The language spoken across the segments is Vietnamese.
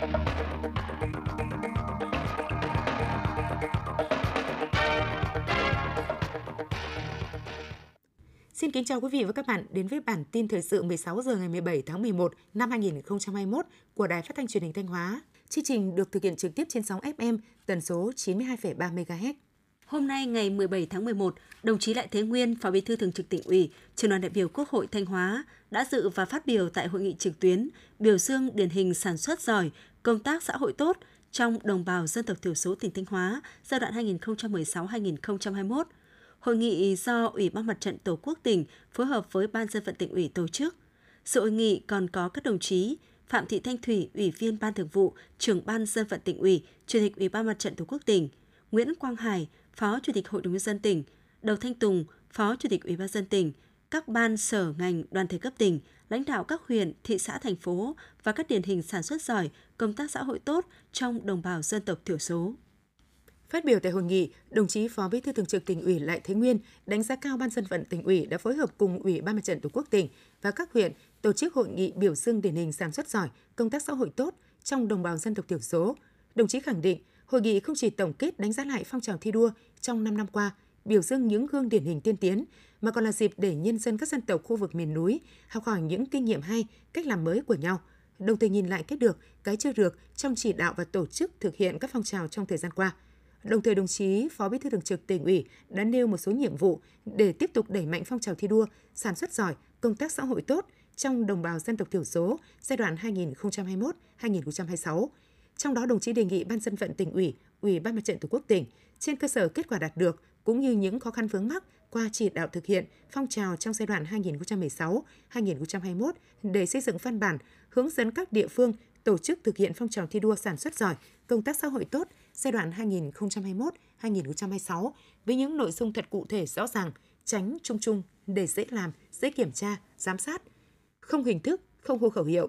Xin kính chào quý vị và các bạn đến với bản tin thời sự 16 giờ ngày 17 tháng 11 năm 2021 của Đài Phát thanh Truyền hình Thanh Hóa. Chương trình được thực hiện trực tiếp trên sóng FM tần số 92,3 MHz. Hôm nay ngày 17 tháng 11, đồng chí Lại Thế Nguyên, Phó Bí thư Thường trực Tỉnh ủy, Trường đoàn đại biểu Quốc hội Thanh Hóa đã dự và phát biểu tại hội nghị trực tuyến biểu dương điển hình sản xuất giỏi, công tác xã hội tốt trong đồng bào dân tộc thiểu số tỉnh Thanh Hóa giai đoạn 2016-2021 Hội nghị do Ủy ban Mặt trận Tổ quốc tỉnh phối hợp với Ban dân vận tỉnh ủy tổ chức. Sự hội nghị còn có các đồng chí Phạm Thị Thanh Thủy, Ủy viên Ban Thường vụ, Trưởng Ban dân vận tỉnh ủy, Chủ tịch Ủy ban Mặt trận Tổ quốc tỉnh, Nguyễn Quang Hải, Phó Chủ tịch Hội đồng nhân dân tỉnh, Đầu Thanh Tùng, Phó Chủ tịch Ủy ban dân tỉnh, các ban sở ngành đoàn thể cấp tỉnh, lãnh đạo các huyện, thị xã, thành phố và các điển hình sản xuất giỏi, công tác xã hội tốt trong đồng bào dân tộc thiểu số. Phát biểu tại hội nghị, đồng chí Phó Bí thư Thường trực Tỉnh ủy Lại Thế Nguyên đánh giá cao Ban dân vận tỉnh ủy đã phối hợp cùng Ủy ban Mặt trận Tổ quốc tỉnh và các huyện tổ chức hội nghị biểu dương điển hình sản xuất giỏi, công tác xã hội tốt trong đồng bào dân tộc thiểu số. Đồng chí khẳng định, hội nghị không chỉ tổng kết đánh giá lại phong trào thi đua trong 5 năm qua, biểu dương những gương điển hình tiên tiến, mà còn là dịp để nhân dân các dân tộc khu vực miền núi học hỏi những kinh nghiệm hay, cách làm mới của nhau, đồng thời nhìn lại cái được, cái chưa được trong chỉ đạo và tổ chức thực hiện các phong trào trong thời gian qua – Đồng thời đồng chí Phó Bí thư Thường trực Tỉnh ủy đã nêu một số nhiệm vụ để tiếp tục đẩy mạnh phong trào thi đua, sản xuất giỏi, công tác xã hội tốt trong đồng bào dân tộc thiểu số giai đoạn 2021-2026. Trong đó đồng chí đề nghị Ban dân vận tỉnh ủy, Ủy ban Mặt trận Tổ quốc tỉnh trên cơ sở kết quả đạt được cũng như những khó khăn vướng mắc qua chỉ đạo thực hiện phong trào trong giai đoạn 2016-2021 để xây dựng văn bản hướng dẫn các địa phương tổ chức thực hiện phong trào thi đua sản xuất giỏi, công tác xã hội tốt giai đoạn 2021-2026 với những nội dung thật cụ thể rõ ràng, tránh chung chung để dễ làm, dễ kiểm tra, giám sát, không hình thức, không hô khẩu hiệu.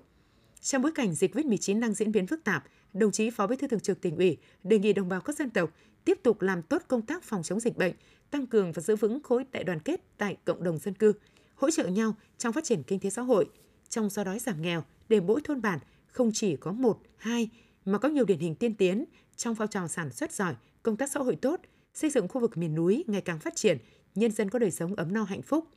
Trong bối cảnh dịch COVID-19 đang diễn biến phức tạp, đồng chí Phó Bí thư Thường trực Tỉnh ủy đề nghị đồng bào các dân tộc tiếp tục làm tốt công tác phòng chống dịch bệnh, tăng cường và giữ vững khối đại đoàn kết tại cộng đồng dân cư, hỗ trợ nhau trong phát triển kinh tế xã hội, trong xóa đói giảm nghèo để mỗi thôn bản không chỉ có một, hai mà có nhiều điển hình tiên tiến trong phong trào sản xuất giỏi, công tác xã hội tốt, xây dựng khu vực miền núi ngày càng phát triển, nhân dân có đời sống ấm no hạnh phúc.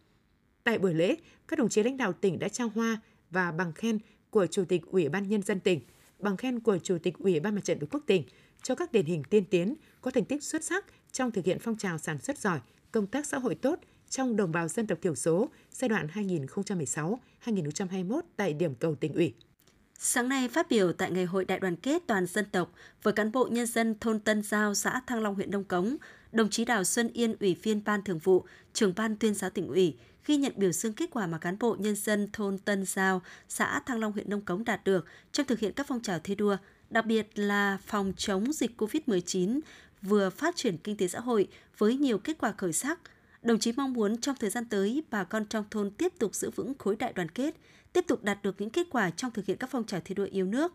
Tại buổi lễ, các đồng chí lãnh đạo tỉnh đã trao hoa và bằng khen của Chủ tịch Ủy ban Nhân dân tỉnh, bằng khen của Chủ tịch Ủy ban Mặt trận Tổ quốc tỉnh cho các điển hình tiên tiến có thành tích xuất sắc trong thực hiện phong trào sản xuất giỏi, công tác xã hội tốt trong đồng bào dân tộc thiểu số giai đoạn 2016-2021 tại điểm cầu tỉnh ủy. Sáng nay phát biểu tại Ngày hội Đại đoàn kết toàn dân tộc với cán bộ nhân dân thôn Tân Giao, xã Thăng Long, huyện Đông Cống, đồng chí Đào Xuân Yên, Ủy viên Ban Thường vụ, trưởng Ban tuyên giáo tỉnh ủy, ghi nhận biểu dương kết quả mà cán bộ nhân dân thôn Tân Giao, xã Thăng Long, huyện Đông Cống đạt được trong thực hiện các phong trào thi đua, đặc biệt là phòng chống dịch COVID-19, vừa phát triển kinh tế xã hội với nhiều kết quả khởi sắc. Đồng chí mong muốn trong thời gian tới, bà con trong thôn tiếp tục giữ vững khối đại đoàn kết, tiếp tục đạt được những kết quả trong thực hiện các phong trào thi đua yêu nước.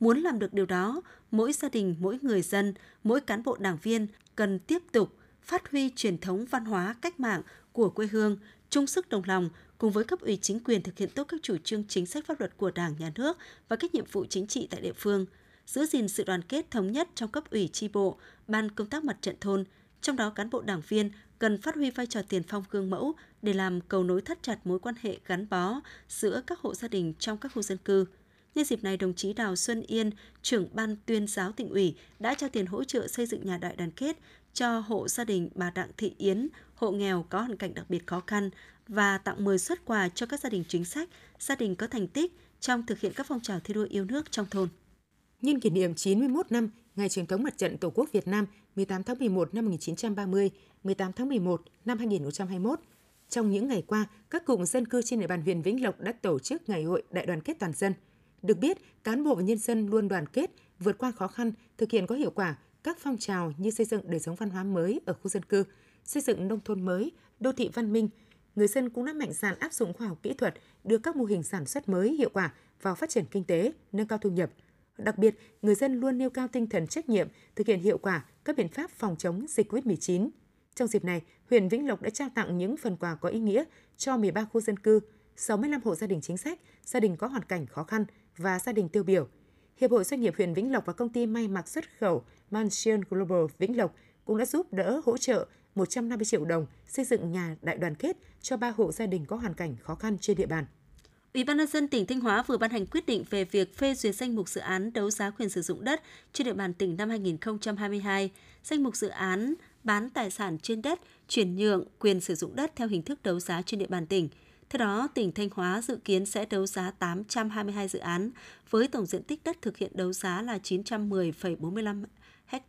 Muốn làm được điều đó, mỗi gia đình, mỗi người dân, mỗi cán bộ đảng viên cần tiếp tục phát huy truyền thống văn hóa cách mạng của quê hương, chung sức đồng lòng cùng với cấp ủy chính quyền thực hiện tốt các chủ trương chính sách pháp luật của Đảng, Nhà nước và các nhiệm vụ chính trị tại địa phương, giữ gìn sự đoàn kết thống nhất trong cấp ủy tri bộ, ban công tác mặt trận thôn, trong đó cán bộ đảng viên cần phát huy vai trò tiền phong gương mẫu để làm cầu nối thắt chặt mối quan hệ gắn bó giữa các hộ gia đình trong các khu dân cư. Nhân dịp này, đồng chí Đào Xuân Yên, trưởng ban tuyên giáo tỉnh ủy đã trao tiền hỗ trợ xây dựng nhà đại đoàn kết cho hộ gia đình bà Đặng Thị Yến, hộ nghèo có hoàn cảnh đặc biệt khó khăn và tặng 10 xuất quà cho các gia đình chính sách, gia đình có thành tích trong thực hiện các phong trào thi đua yêu nước trong thôn. Nhân kỷ niệm 91 năm Ngày truyền thống Mặt trận Tổ quốc Việt Nam 18 tháng 11 năm 1930, 18 tháng 11 năm 2021, trong những ngày qua, các cụm dân cư trên địa bàn huyện Vĩnh Lộc đã tổ chức Ngày hội Đại đoàn kết toàn dân. Được biết, cán bộ và nhân dân luôn đoàn kết, vượt qua khó khăn, thực hiện có hiệu quả các phong trào như xây dựng đời sống văn hóa mới ở khu dân cư, xây dựng nông thôn mới, đô thị văn minh. Người dân cũng đã mạnh dạn áp dụng khoa học kỹ thuật, đưa các mô hình sản xuất mới hiệu quả vào phát triển kinh tế, nâng cao thu nhập. Đặc biệt, người dân luôn nêu cao tinh thần trách nhiệm, thực hiện hiệu quả các biện pháp phòng chống dịch COVID-19 trong dịp này, huyện Vĩnh Lộc đã trao tặng những phần quà có ý nghĩa cho 13 khu dân cư, 65 hộ gia đình chính sách, gia đình có hoàn cảnh khó khăn và gia đình tiêu biểu. Hiệp hội Doanh nghiệp huyện Vĩnh Lộc và công ty may mặc xuất khẩu Mansion Global Vĩnh Lộc cũng đã giúp đỡ hỗ trợ 150 triệu đồng xây dựng nhà đại đoàn kết cho ba hộ gia đình có hoàn cảnh khó khăn trên địa bàn. Ủy ban nhân dân tỉnh Thanh Hóa vừa ban hành quyết định về việc phê duyệt danh mục dự án đấu giá quyền sử dụng đất trên địa bàn tỉnh năm 2022. Danh mục dự án bán tài sản trên đất, chuyển nhượng quyền sử dụng đất theo hình thức đấu giá trên địa bàn tỉnh. Theo đó, tỉnh Thanh Hóa dự kiến sẽ đấu giá 822 dự án với tổng diện tích đất thực hiện đấu giá là 910,45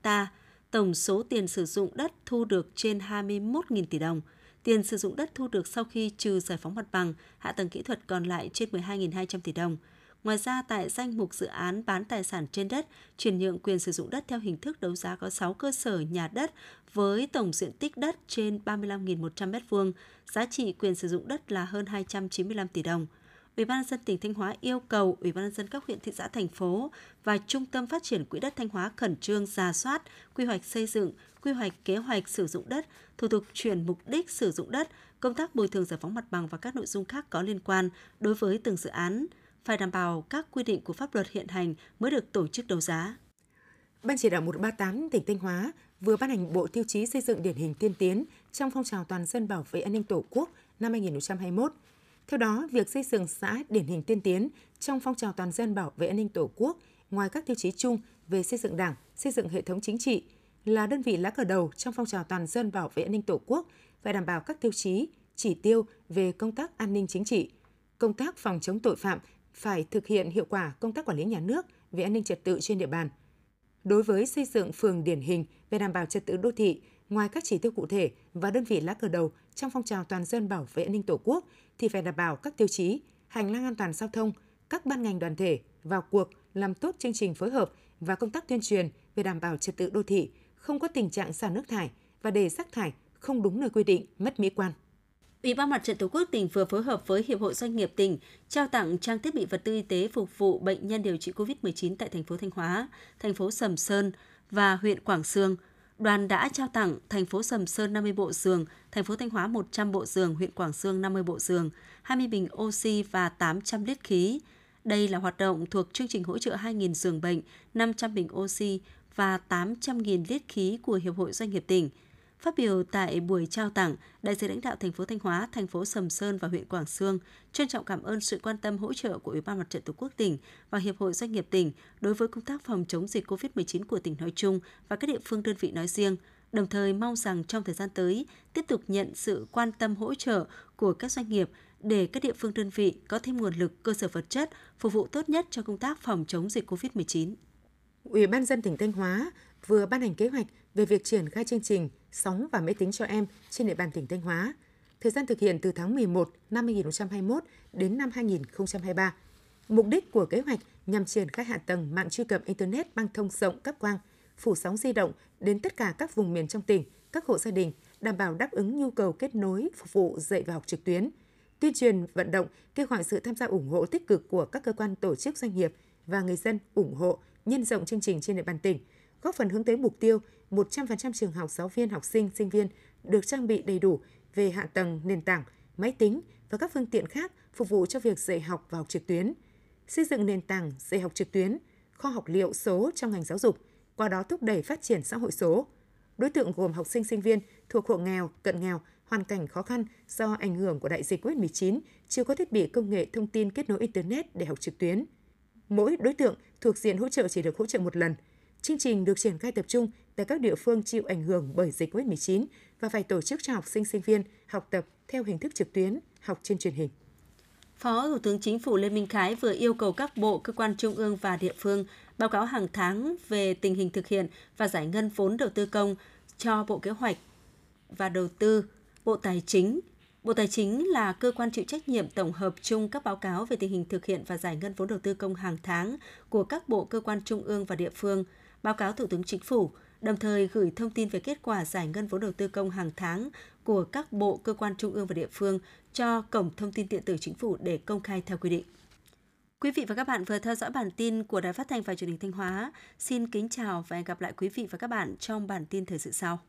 ha. Tổng số tiền sử dụng đất thu được trên 21.000 tỷ đồng. Tiền sử dụng đất thu được sau khi trừ giải phóng mặt bằng, hạ tầng kỹ thuật còn lại trên 12.200 tỷ đồng. Ngoài ra, tại danh mục dự án bán tài sản trên đất, chuyển nhượng quyền sử dụng đất theo hình thức đấu giá có 6 cơ sở nhà đất với tổng diện tích đất trên 35.100 m2, giá trị quyền sử dụng đất là hơn 295 tỷ đồng. Ủy ban nhân dân tỉnh Thanh Hóa yêu cầu Ủy ban nhân dân các huyện thị xã thành phố và Trung tâm Phát triển Quỹ đất Thanh Hóa khẩn trương ra soát, quy hoạch xây dựng, quy hoạch kế hoạch sử dụng đất, thủ tục chuyển mục đích sử dụng đất, công tác bồi thường giải phóng mặt bằng và các nội dung khác có liên quan đối với từng dự án, phải đảm bảo các quy định của pháp luật hiện hành mới được tổ chức đấu giá. Ban chỉ đạo 138 tỉnh Thanh Hóa vừa ban hành bộ tiêu chí xây dựng điển hình tiên tiến trong phong trào toàn dân bảo vệ an ninh Tổ quốc năm 2021. Theo đó, việc xây dựng xã điển hình tiên tiến trong phong trào toàn dân bảo vệ an ninh Tổ quốc, ngoài các tiêu chí chung về xây dựng Đảng, xây dựng hệ thống chính trị, là đơn vị lá cờ đầu trong phong trào toàn dân bảo vệ an ninh Tổ quốc, phải đảm bảo các tiêu chí, chỉ tiêu về công tác an ninh chính trị, công tác phòng chống tội phạm phải thực hiện hiệu quả công tác quản lý nhà nước về an ninh trật tự trên địa bàn. Đối với xây dựng phường điển hình về đảm bảo trật tự đô thị, ngoài các chỉ tiêu cụ thể và đơn vị lá cờ đầu trong phong trào toàn dân bảo vệ an ninh Tổ quốc thì phải đảm bảo các tiêu chí, hành lang an toàn giao thông, các ban ngành đoàn thể vào cuộc làm tốt chương trình phối hợp và công tác tuyên truyền về đảm bảo trật tự đô thị, không có tình trạng xả nước thải và để rác thải không đúng nơi quy định, mất mỹ quan. Ủy ban Mặt trận Tổ quốc tỉnh vừa phối hợp với Hiệp hội Doanh nghiệp tỉnh trao tặng trang thiết bị vật tư y tế phục vụ bệnh nhân điều trị COVID-19 tại thành phố Thanh Hóa, thành phố Sầm Sơn và huyện Quảng Sương. Đoàn đã trao tặng thành phố Sầm Sơn 50 bộ giường, thành phố Thanh Hóa 100 bộ giường, huyện Quảng Sương 50 bộ giường, 20 bình oxy và 800 lít khí. Đây là hoạt động thuộc chương trình hỗ trợ 2.000 giường bệnh, 500 bình oxy và 800.000 lít khí của Hiệp hội Doanh nghiệp tỉnh – Phát biểu tại buổi trao tặng, đại diện lãnh đạo thành phố Thanh Hóa, thành phố Sầm Sơn và huyện Quảng Sương trân trọng cảm ơn sự quan tâm hỗ trợ của Ủy ban Mặt trận Tổ quốc tỉnh và Hiệp hội Doanh nghiệp tỉnh đối với công tác phòng chống dịch COVID-19 của tỉnh nói chung và các địa phương đơn vị nói riêng, đồng thời mong rằng trong thời gian tới tiếp tục nhận sự quan tâm hỗ trợ của các doanh nghiệp để các địa phương đơn vị có thêm nguồn lực cơ sở vật chất phục vụ tốt nhất cho công tác phòng chống dịch COVID-19. Ủy ban dân tỉnh Thanh Hóa vừa ban hành kế hoạch về việc triển khai chương trình sóng và máy tính cho em trên địa bàn tỉnh Thanh Hóa. Thời gian thực hiện từ tháng 11 năm 2021 đến năm 2023. Mục đích của kế hoạch nhằm triển khai hạ tầng mạng truy cập Internet băng thông rộng cấp quang, phủ sóng di động đến tất cả các vùng miền trong tỉnh, các hộ gia đình, đảm bảo đáp ứng nhu cầu kết nối phục vụ dạy và học trực tuyến, tuyên truyền vận động kêu gọi sự tham gia ủng hộ tích cực của các cơ quan tổ chức doanh nghiệp và người dân ủng hộ nhân rộng chương trình trên địa bàn tỉnh, góp phần hướng tới mục tiêu 100% trường học, giáo viên, học sinh, sinh viên được trang bị đầy đủ về hạ tầng, nền tảng, máy tính và các phương tiện khác phục vụ cho việc dạy học và học trực tuyến. Xây dựng nền tảng dạy học trực tuyến, kho học liệu số trong ngành giáo dục, qua đó thúc đẩy phát triển xã hội số. Đối tượng gồm học sinh sinh viên thuộc hộ nghèo, cận nghèo, hoàn cảnh khó khăn do ảnh hưởng của đại dịch COVID-19, chưa có thiết bị công nghệ thông tin kết nối Internet để học trực tuyến. Mỗi đối tượng thuộc diện hỗ trợ chỉ được hỗ trợ một lần – Chương trình được triển khai tập trung tại các địa phương chịu ảnh hưởng bởi dịch COVID-19 và phải tổ chức cho học sinh sinh viên học tập theo hình thức trực tuyến, học trên truyền hình. Phó Thủ tướng Chính phủ Lê Minh Khái vừa yêu cầu các bộ, cơ quan trung ương và địa phương báo cáo hàng tháng về tình hình thực hiện và giải ngân vốn đầu tư công cho Bộ Kế hoạch và Đầu tư, Bộ Tài chính. Bộ Tài chính là cơ quan chịu trách nhiệm tổng hợp chung các báo cáo về tình hình thực hiện và giải ngân vốn đầu tư công hàng tháng của các bộ, cơ quan trung ương và địa phương – báo cáo Thủ tướng Chính phủ, đồng thời gửi thông tin về kết quả giải ngân vốn đầu tư công hàng tháng của các bộ, cơ quan trung ương và địa phương cho Cổng Thông tin Điện tử Chính phủ để công khai theo quy định. Quý vị và các bạn vừa theo dõi bản tin của Đài Phát thanh và Truyền hình Thanh Hóa. Xin kính chào và hẹn gặp lại quý vị và các bạn trong bản tin thời sự sau.